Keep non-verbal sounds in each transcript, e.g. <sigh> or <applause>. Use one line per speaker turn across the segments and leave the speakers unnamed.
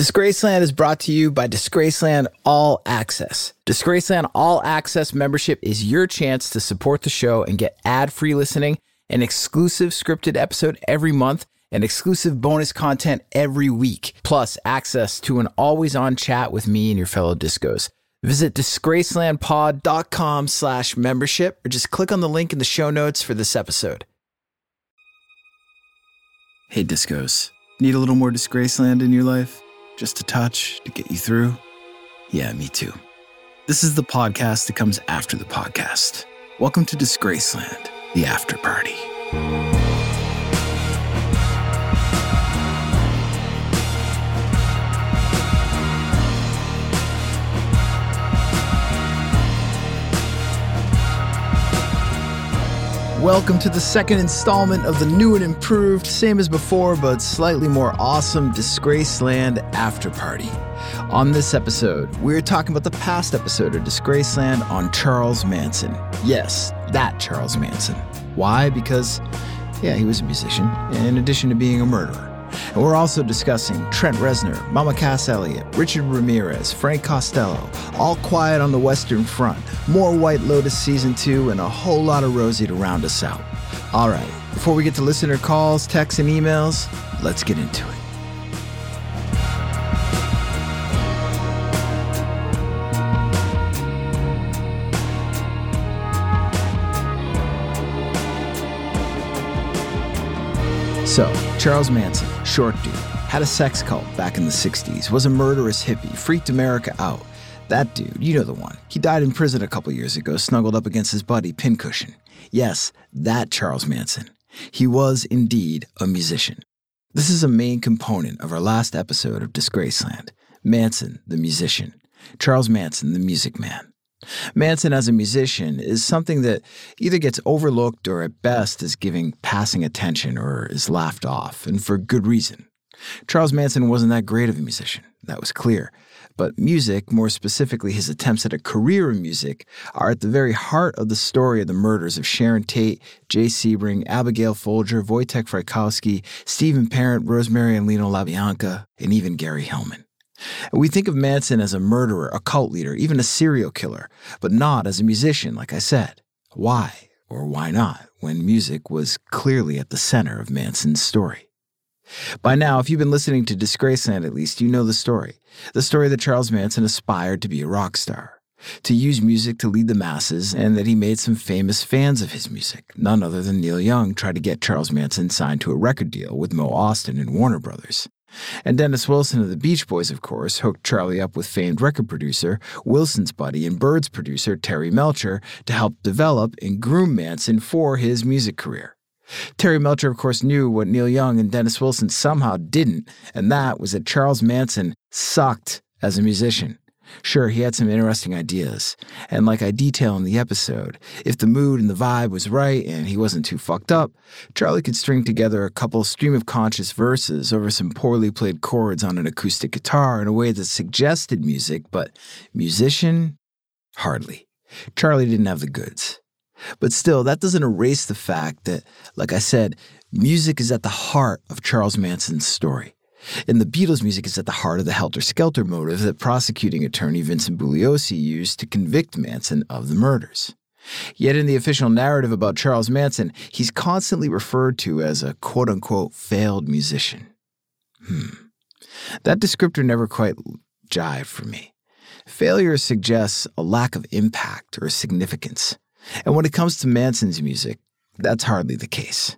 Disgraceland is brought to you by Disgraceland All Access. Disgraceland All Access membership is your chance to support the show and get ad free listening, an exclusive scripted episode every month, and exclusive bonus content every week, plus access to an always on chat with me and your fellow discos. Visit disgracelandpod.com slash membership or just click on the link in the show notes for this episode. Hey, discos. Need a little more Disgraceland in your life? Just a touch to get you through? Yeah, me too. This is the podcast that comes after the podcast. Welcome to Disgraceland, the after party. Welcome to the second installment of the new and improved, same as before, but slightly more awesome Disgraceland After Party. On this episode, we're talking about the past episode of Disgraceland on Charles Manson. Yes, that Charles Manson. Why? Because, yeah, he was a musician, in addition to being a murderer. And we're also discussing Trent Reznor, Mama Cass Elliot, Richard Ramirez, Frank Costello, All Quiet on the Western Front, more White Lotus Season 2, and a whole lot of Rosie to round us out. All right, before we get to listener calls, texts, and emails, let's get into it. So, Charles Manson, short dude, had a sex cult back in the 60s, was a murderous hippie, freaked America out. That dude, you know the one. He died in prison a couple years ago, snuggled up against his buddy, Pincushion. Yes, that Charles Manson. He was indeed a musician. This is a main component of our last episode of Disgraceland Manson, the musician. Charles Manson, the music man. Manson as a musician is something that either gets overlooked or at best is giving passing attention or is laughed off, and for good reason. Charles Manson wasn't that great of a musician, that was clear. But music, more specifically his attempts at a career in music, are at the very heart of the story of the murders of Sharon Tate, Jay Sebring, Abigail Folger, Wojtek Frykowski, Stephen Parent, Rosemary and Leno LaBianca, and even Gary Hinman. We think of Manson as a murderer, a cult leader, even a serial killer, but not as a musician, like I said. Why, or why not, when music was clearly at the center of Manson's story? By now, if you've been listening to Disgraceland at least, you know the story. The story that Charles Manson aspired to be a rock star, to use music to lead the masses, and that he made some famous fans of his music. None other than Neil Young tried to get Charles Manson signed to a record deal with Mo Ostin and Warner Brothers. And Dennis Wilson of the Beach Boys, of course, hooked Charlie up with famed record producer, Wilson's buddy, and Byrds producer Terry Melcher to help develop and groom Manson for his music career. Terry Melcher, of course, knew what Neil Young and Dennis Wilson somehow didn't, and that was that Charles Manson sucked as a musician. Sure, he had some interesting ideas, and like I detail in the episode, if the mood and the vibe was right and he wasn't too fucked up, Charlie could string together a couple stream of conscious verses over some poorly played chords on an acoustic guitar in a way that suggested music, but musician? Hardly. Charlie didn't have the goods. But still, that doesn't erase the fact that, like I said, music is at the heart of Charles Manson's story. And the Beatles' music is at the heart of the helter skelter motive that prosecuting attorney Vincent Bugliosi used to convict Manson of the murders. Yet in the official narrative about Charles Manson, he's constantly referred to as a quote unquote failed musician. Hmm. That descriptor never quite jived for me. Failure suggests a lack of impact or significance. And when it comes to Manson's music, that's hardly the case.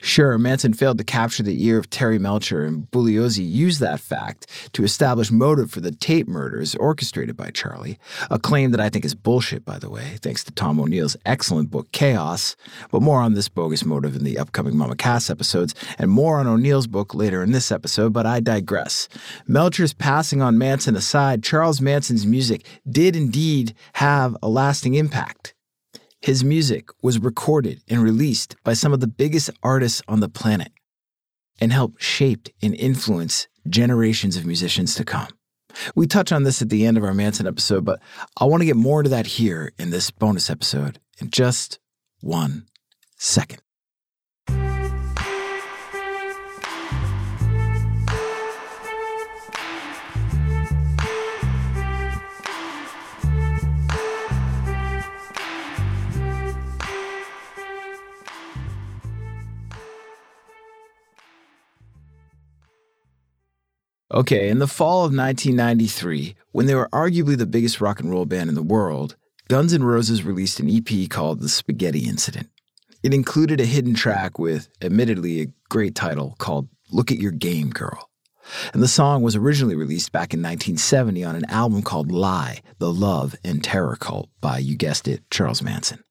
Sure, Manson failed to capture the ear of Terry Melcher, and Bugliosi used that fact to establish motive for the Tate murders orchestrated by Charlie, a claim that I think is bullshit, by the way, thanks to Tom O'Neill's excellent book Chaos. But more on this bogus motive in the upcoming Mama Cass episodes, and more on O'Neill's book later in this episode, but I digress. Melcher's passing on Manson aside, Charles Manson's music did indeed have a lasting impact. His music was recorded and released by some of the biggest artists on the planet and helped shape and influence generations of musicians to come. We touch on this at the end of our Manson episode, but I want to get more into that here in this bonus episode in just one second. Okay, in the fall of 1993, when they were arguably the biggest rock and roll band in the world, Guns N' Roses released an EP called The Spaghetti Incident. It included a hidden track with, admittedly, a great title called Look at Your Game, Girl. And the song was originally released back in 1970 on an album called Lie, The Love and Terror Cult by, you guessed it, Charles Manson.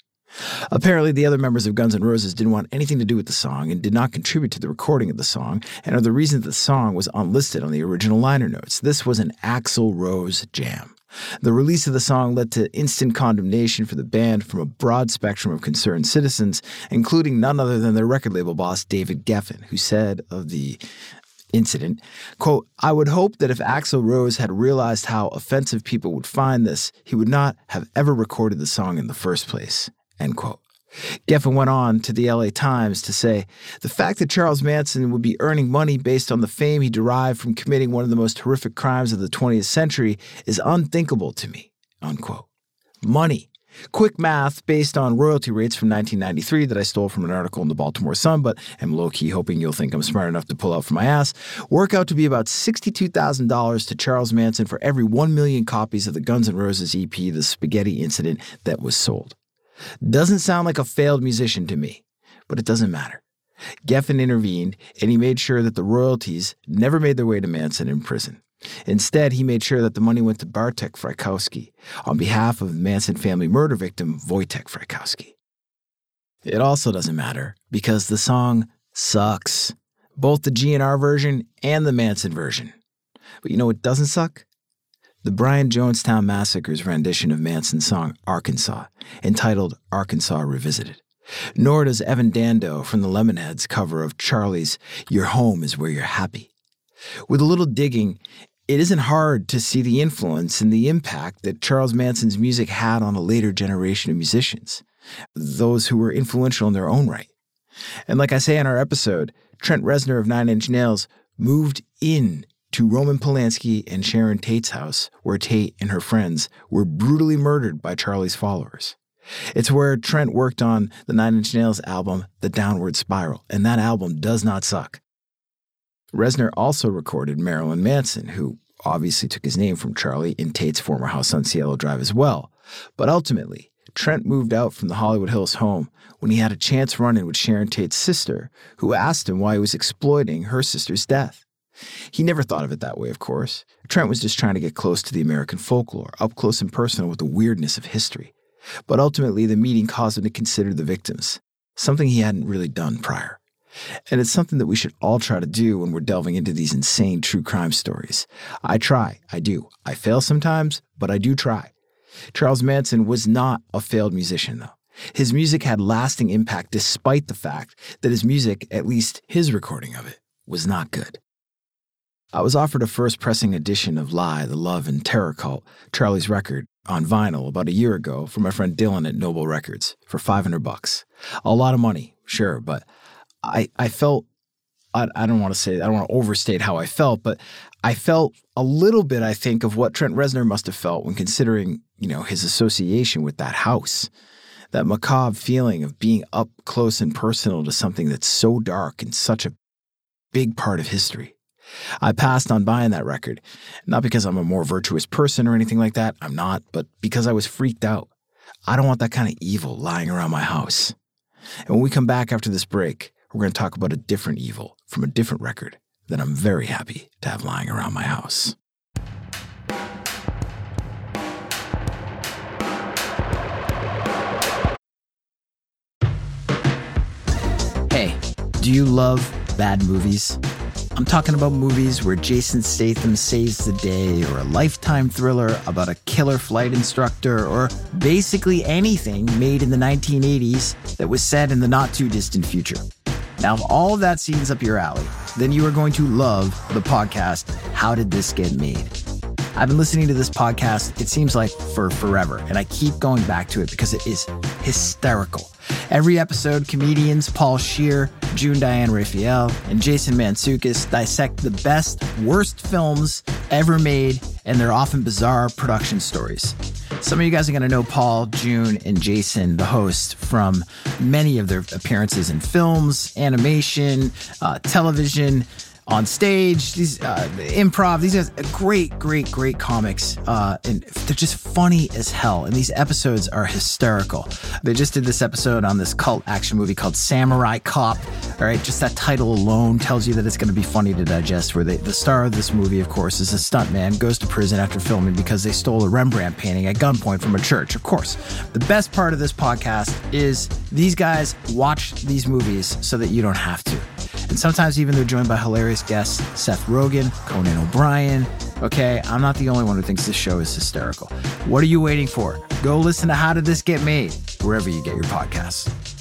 Apparently, the other members of Guns N' Roses didn't want anything to do with the song and did not contribute to the recording of the song, and are the reason that the song was unlisted on the original liner notes. This was an Axl Rose jam. The release of the song led to instant condemnation for the band from a broad spectrum of concerned citizens, including none other than their record label boss, David Geffen, who said of the incident, quote, I would hope that if Axl Rose had realized how offensive people would find this, he would not have ever recorded the song in the first place, End quote. Geffen went on to the LA Times to say, The fact that Charles Manson would be earning money based on the fame he derived from committing one of the most horrific crimes of the 20th century is unthinkable to me. Unquote. Money. Quick math based on royalty rates from 1993 that I stole from an article in the Baltimore Sun, but am low key hoping you'll think I'm smart enough to pull out from my ass, work out to be about $62,000 to Charles Manson for every 1 million copies of the Guns N' Roses EP, The Spaghetti Incident, that was sold. Doesn't sound like a failed musician to me, but it doesn't matter. Geffen intervened and he made sure that the royalties never made their way to Manson in prison. Instead, he made sure that the money went to Bartek Frykowski on behalf of the Manson family murder victim Wojtek Frykowski. It also doesn't matter because the song sucks, both the GNR version and the Manson version. But you know what doesn't suck? The Brian Jonestown Massacre's rendition of Manson's song Arkansas, entitled Arkansas Revisited. Nor does Evan Dando from the Lemonheads cover of Charlie's Your Home is Where You're Happy. With a little digging, it isn't hard to see the influence and the impact that Charles Manson's music had on a later generation of musicians, those who were influential in their own right. And like I say in our episode, Trent Reznor of Nine Inch Nails moved in to Roman Polanski and Sharon Tate's house, where Tate and her friends were brutally murdered by Charlie's followers. It's where Trent worked on the Nine Inch Nails album, The Downward Spiral, and that album does not suck. Reznor also recorded Marilyn Manson, who obviously took his name from Charlie in Tate's former house on Cielo Drive as well. But ultimately, Trent moved out from the Hollywood Hills home when he had a chance run in with Sharon Tate's sister, who asked him why he was exploiting her sister's death. He never thought of it that way, of course. Trent was just trying to get close to the American folklore, up close and personal with the weirdness of history. But ultimately, the meeting caused him to consider the victims, something he hadn't really done prior. And it's something that we should all try to do when we're delving into these insane true crime stories. I try, I do. I fail sometimes, but I do try. Charles Manson was not a failed musician, though. His music had lasting impact despite the fact that his music, at least his recording of it, was not good. I was offered a first pressing edition of Lie, the Love and Terror Cult, Charlie's record, on vinyl about a year ago from my friend Dylan at Noble Records for 500 bucks. A lot of money, sure, but I, I felt, I, I don't want to say, I don't want to overstate how I felt, but I felt a little bit, I think, of what Trent Reznor must have felt when considering, you know, his association with that house. That macabre feeling of being up close and personal to something that's so dark and such a big part of history. I passed on buying that record, not because I'm a more virtuous person or anything like that, I'm not, but because I was freaked out. I don't want that kind of evil lying around my house. And when we come back after this break, we're going to talk about a different evil from a different record that I'm very happy to have lying around my house. Hey, do you love bad movies? I'm talking about movies where Jason Statham saves the day, or a lifetime thriller about a killer flight instructor, or basically anything made in the 1980s that was set in the not too distant future. Now, if all of that seems up your alley, then you are going to love the podcast, How Did This Get Made? I've been listening to this podcast, it seems like for forever, and I keep going back to it because it is hysterical. Every episode, comedians Paul Scheer, June Diane Raphael, and Jason Mantzoukas dissect the best, worst films ever made and their often bizarre production stories. Some of you guys are going to know Paul, June, and Jason, the host, from many of their appearances in films, animation, uh, television on stage, these uh, improv. These guys, great, great, great comics, uh, and they're just funny as hell. And these episodes are hysterical. They just did this episode on this cult action movie called Samurai Cop. All right, just that title alone tells you that it's going to be funny to digest. Where they, the star of this movie, of course, is a stuntman, goes to prison after filming because they stole a Rembrandt painting at gunpoint from a church. Of course, the best part of this podcast is these guys watch these movies so that you don't have to. And sometimes even they're joined by hilarious guests Seth Rogen, Conan O'Brien. Okay, I'm not the only one who thinks this show is hysterical. What are you waiting for? Go listen to How Did This Get Made, wherever you get your podcasts.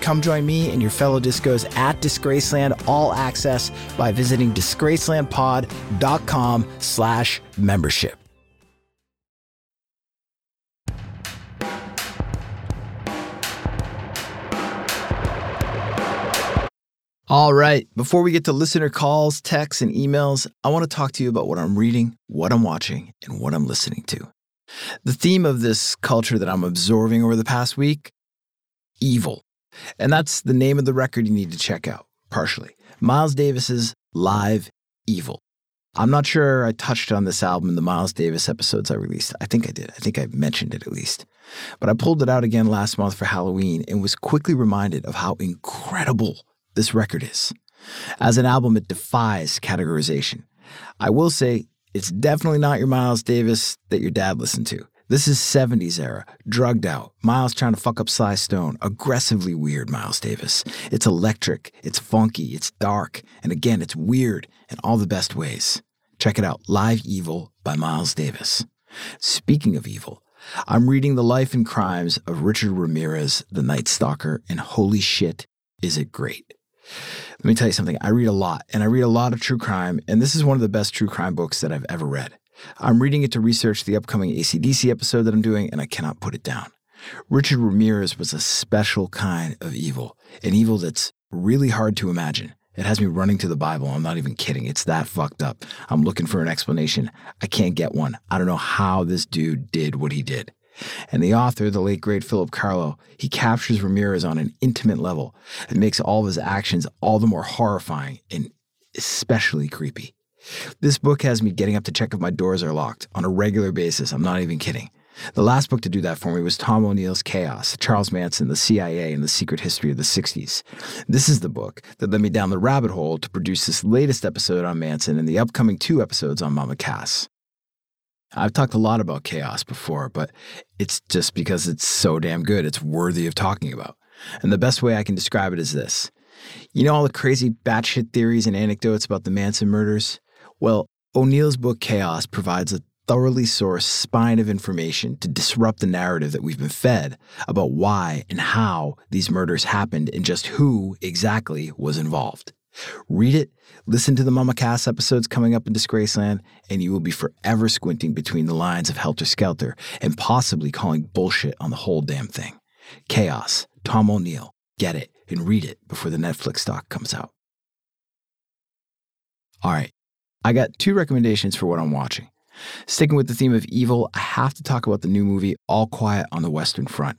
Come join me and your fellow discos at Disgraceland All Access by visiting disgracelandpod.com slash membership. All right, before we get to listener calls, texts, and emails, I want to talk to you about what I'm reading, what I'm watching, and what I'm listening to. The theme of this culture that I'm absorbing over the past week evil. And that's the name of the record you need to check out, partially. Miles Davis's Live Evil. I'm not sure I touched on this album in the Miles Davis episodes I released. I think I did. I think I mentioned it at least. But I pulled it out again last month for Halloween and was quickly reminded of how incredible this record is. As an album, it defies categorization. I will say it's definitely not your Miles Davis that your dad listened to. This is 70s era, drugged out, Miles trying to fuck up Sly Stone, aggressively weird Miles Davis. It's electric, it's funky, it's dark, and again, it's weird in all the best ways. Check it out Live Evil by Miles Davis. Speaking of evil, I'm reading The Life and Crimes of Richard Ramirez, the Night Stalker, and holy shit, is it great. Let me tell you something. I read a lot, and I read a lot of true crime, and this is one of the best true crime books that I've ever read. I'm reading it to research the upcoming ACDC episode that I'm doing, and I cannot put it down. Richard Ramirez was a special kind of evil, an evil that's really hard to imagine. It has me running to the Bible. I'm not even kidding. It's that fucked up. I'm looking for an explanation. I can't get one. I don't know how this dude did what he did. And the author, the late great Philip Carlo, he captures Ramirez on an intimate level and makes all of his actions all the more horrifying and especially creepy. This book has me getting up to check if my doors are locked on a regular basis. I'm not even kidding. The last book to do that for me was Tom O'Neill's Chaos, Charles Manson, the CIA, and the Secret History of the 60s. This is the book that led me down the rabbit hole to produce this latest episode on Manson and the upcoming two episodes on Mama Cass. I've talked a lot about Chaos before, but it's just because it's so damn good, it's worthy of talking about. And the best way I can describe it is this you know all the crazy batshit theories and anecdotes about the Manson murders? Well, O'Neill's book Chaos provides a thoroughly sourced spine of information to disrupt the narrative that we've been fed about why and how these murders happened and just who exactly was involved. Read it, listen to the Mama Cass episodes coming up in Disgraceland, and you will be forever squinting between the lines of Helter Skelter and possibly calling bullshit on the whole damn thing. Chaos, Tom O'Neill, get it and read it before the Netflix doc comes out. All right, I got two recommendations for what I'm watching. Sticking with the theme of evil, I have to talk about the new movie All Quiet on the Western Front.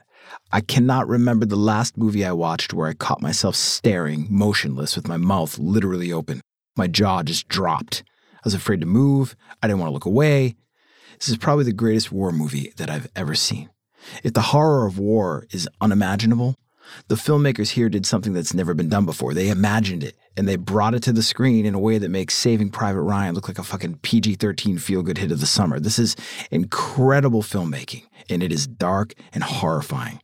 I cannot remember the last movie I watched where I caught myself staring, motionless, with my mouth literally open. My jaw just dropped. I was afraid to move. I didn't want to look away. This is probably the greatest war movie that I've ever seen. If the horror of war is unimaginable, the filmmakers here did something that's never been done before. They imagined it and they brought it to the screen in a way that makes Saving Private Ryan look like a fucking PG 13 feel good hit of the summer. This is incredible filmmaking and it is dark and horrifying.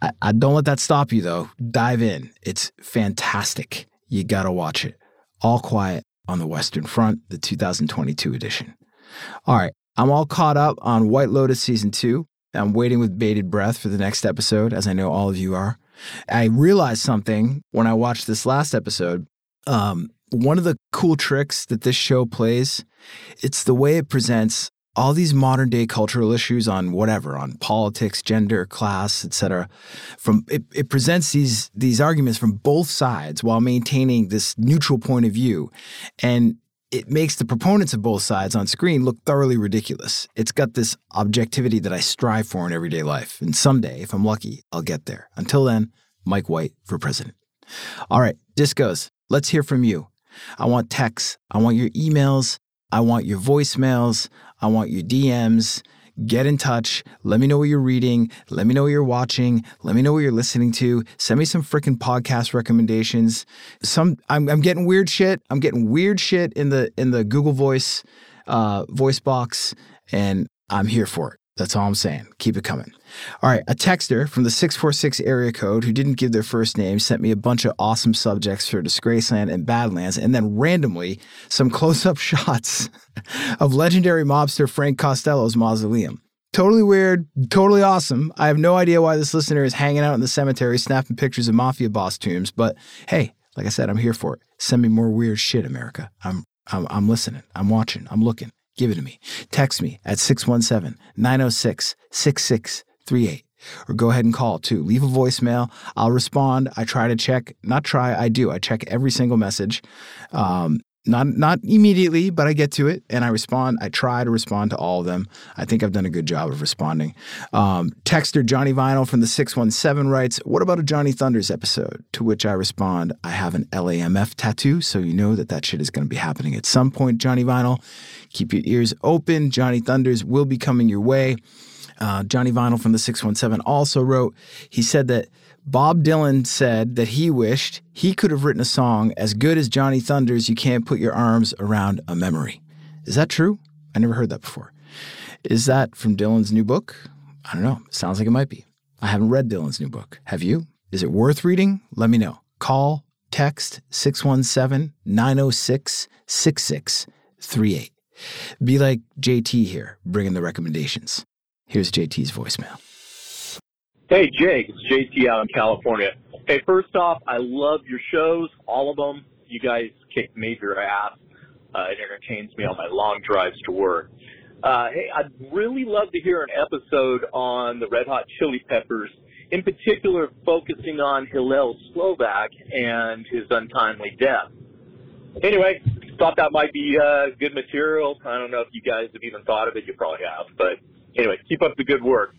I, I don't let that stop you though. Dive in. It's fantastic. You gotta watch it. All Quiet on the Western Front, the 2022 edition. All right, I'm all caught up on White Lotus season two. I'm waiting with bated breath for the next episode, as I know all of you are. I realized something when I watched this last episode. Um, one of the cool tricks that this show plays, it's the way it presents all these modern day cultural issues on whatever, on politics, gender, class, etc. From it, it presents these these arguments from both sides while maintaining this neutral point of view. And it makes the proponents of both sides on screen look thoroughly ridiculous. It's got this objectivity that I strive for in everyday life. And someday, if I'm lucky, I'll get there. Until then, Mike White for president. All right, discos, let's hear from you. I want texts, I want your emails, I want your voicemails, I want your DMs. Get in touch. Let me know what you're reading. Let me know what you're watching. Let me know what you're listening to. Send me some freaking podcast recommendations. Some I'm, I'm getting weird shit. I'm getting weird shit in the in the Google Voice uh, voice box, and I'm here for it. That's all I'm saying. Keep it coming. All right, a texter from the 646 area code who didn't give their first name sent me a bunch of awesome subjects for Disgraceland and Badlands, and then randomly some close up <laughs> shots of legendary mobster Frank Costello's mausoleum. Totally weird, totally awesome. I have no idea why this listener is hanging out in the cemetery snapping pictures of mafia boss tombs, but hey, like I said, I'm here for it. Send me more weird shit, America. I'm I'm, I'm listening. I'm watching. I'm looking. Give it to me. Text me at 617 906 6638 or go ahead and call too. Leave a voicemail. I'll respond. I try to check, not try, I do. I check every single message. Um, not not immediately, but I get to it and I respond. I try to respond to all of them. I think I've done a good job of responding. Um, texter Johnny Vinyl from the 617 writes, What about a Johnny Thunders episode? To which I respond, I have an LAMF tattoo, so you know that that shit is going to be happening at some point, Johnny Vinyl. Keep your ears open. Johnny Thunders will be coming your way. Uh, Johnny Vinyl from the 617 also wrote, he said that Bob Dylan said that he wished he could have written a song as good as Johnny Thunder's You Can't Put Your Arms Around a Memory. Is that true? I never heard that before. Is that from Dylan's new book? I don't know. sounds like it might be. I haven't read Dylan's new book. Have you? Is it worth reading? Let me know. Call, text 617 906 6638. Be like JT here, bringing the recommendations. Here's JT's voicemail.
Hey, Jake, it's JT out in California. Hey, first off, I love your shows, all of them. You guys kick major ass. Uh, it entertains me on my long drives to work. Uh, hey, I'd really love to hear an episode on the Red Hot Chili Peppers, in particular focusing on Hillel Slovak and his untimely death. Anyway, thought that might be uh, good material. I don't know if you guys have even thought of it. You probably have, but Anyway, keep up the good work.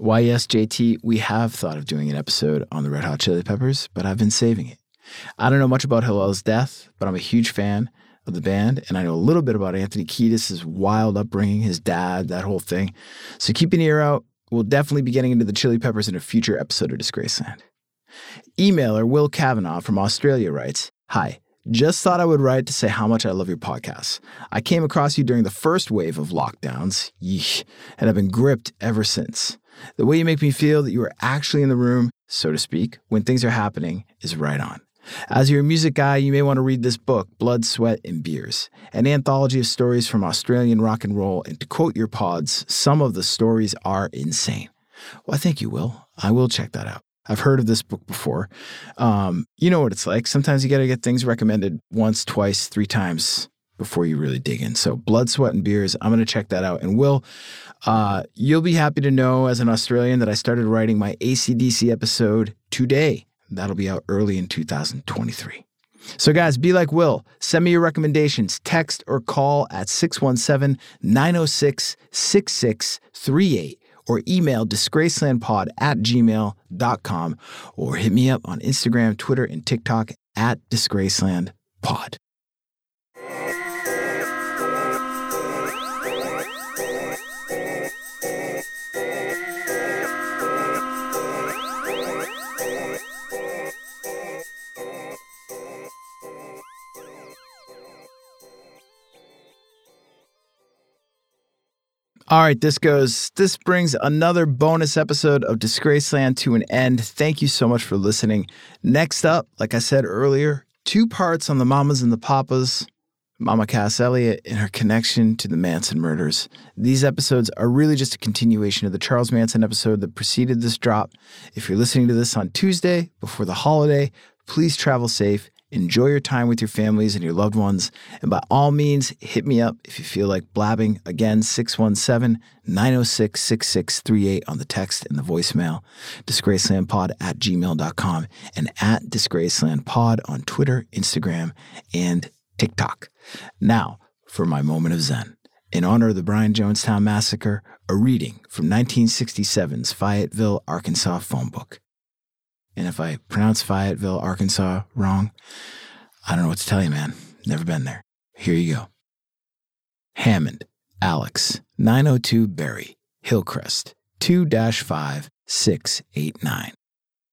Why, yes, JT, we have thought of doing an episode on the Red Hot Chili Peppers, but I've been saving it. I don't know much about Hillel's death, but I'm a huge fan of the band, and I know a little bit about Anthony Kiedis' wild upbringing, his dad, that whole thing. So keep an ear out. We'll definitely be getting into the Chili Peppers in a future episode of Disgraceland. Emailer Will Kavanaugh from Australia writes Hi, just thought I would write to say how much I love your podcast. I came across you during the first wave of lockdowns, yeesh, and I've been gripped ever since. The way you make me feel that you are actually in the room, so to speak, when things are happening is right on. As you're a music guy, you may want to read this book, Blood, Sweat, and Beers, an anthology of stories from Australian rock and roll. And to quote your pods, some of the stories are insane. Well, I think you, Will. I will check that out. I've heard of this book before. Um, you know what it's like. Sometimes you got to get things recommended once, twice, three times before you really dig in. So, Blood, Sweat, and Beers, I'm going to check that out. And Will, uh, you'll be happy to know as an Australian that I started writing my ACDC episode today. That'll be out early in 2023. So, guys, be like Will. Send me your recommendations. Text or call at 617 906 6638 or email disgracelandpod at gmail.com or hit me up on Instagram, Twitter, and TikTok at disgracelandpod. All right, this goes, this brings another bonus episode of Disgraceland to an end. Thank you so much for listening. Next up, like I said earlier, two parts on the mamas and the papas, Mama Cass Elliot and her connection to the Manson murders. These episodes are really just a continuation of the Charles Manson episode that preceded this drop. If you're listening to this on Tuesday before the holiday, please travel safe Enjoy your time with your families and your loved ones. And by all means, hit me up if you feel like blabbing. Again, 617 906 6638 on the text and the voicemail. Disgracelandpod at gmail.com and at Disgracelandpod on Twitter, Instagram, and TikTok. Now, for my moment of Zen. In honor of the Brian Jonestown Massacre, a reading from 1967's Fayetteville, Arkansas phone book. And if I pronounce Fayetteville, Arkansas wrong, I don't know what to tell you, man. Never been there. Here you go. Hammond, Alex, 902 Berry, Hillcrest, 2 5 689.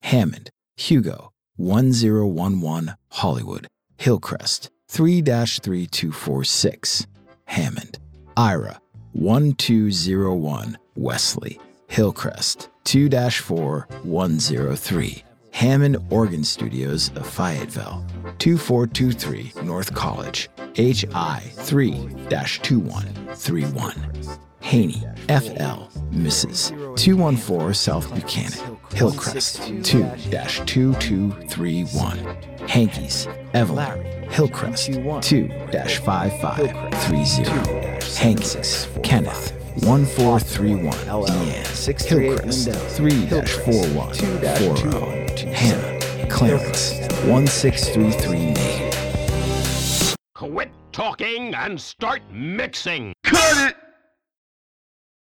Hammond, Hugo, 1011 Hollywood, Hillcrest, 3 3246. Hammond, Ira, 1201 Wesley, Hillcrest, 2 4 103. Hammond Organ Studios of Fayetteville, 2423 North College, HI 3 2131. Haney, FL, Mrs. 214 South Buchanan, Hillcrest, 2 2231. Hankies, Evelyn, Hillcrest, 2 5530. Hankies, Kenneth, 1431 Deanne, Hillcrest, 3 4140. Hannah, Clarence, 1633 Maine.
Quit talking and start mixing.
Cut it!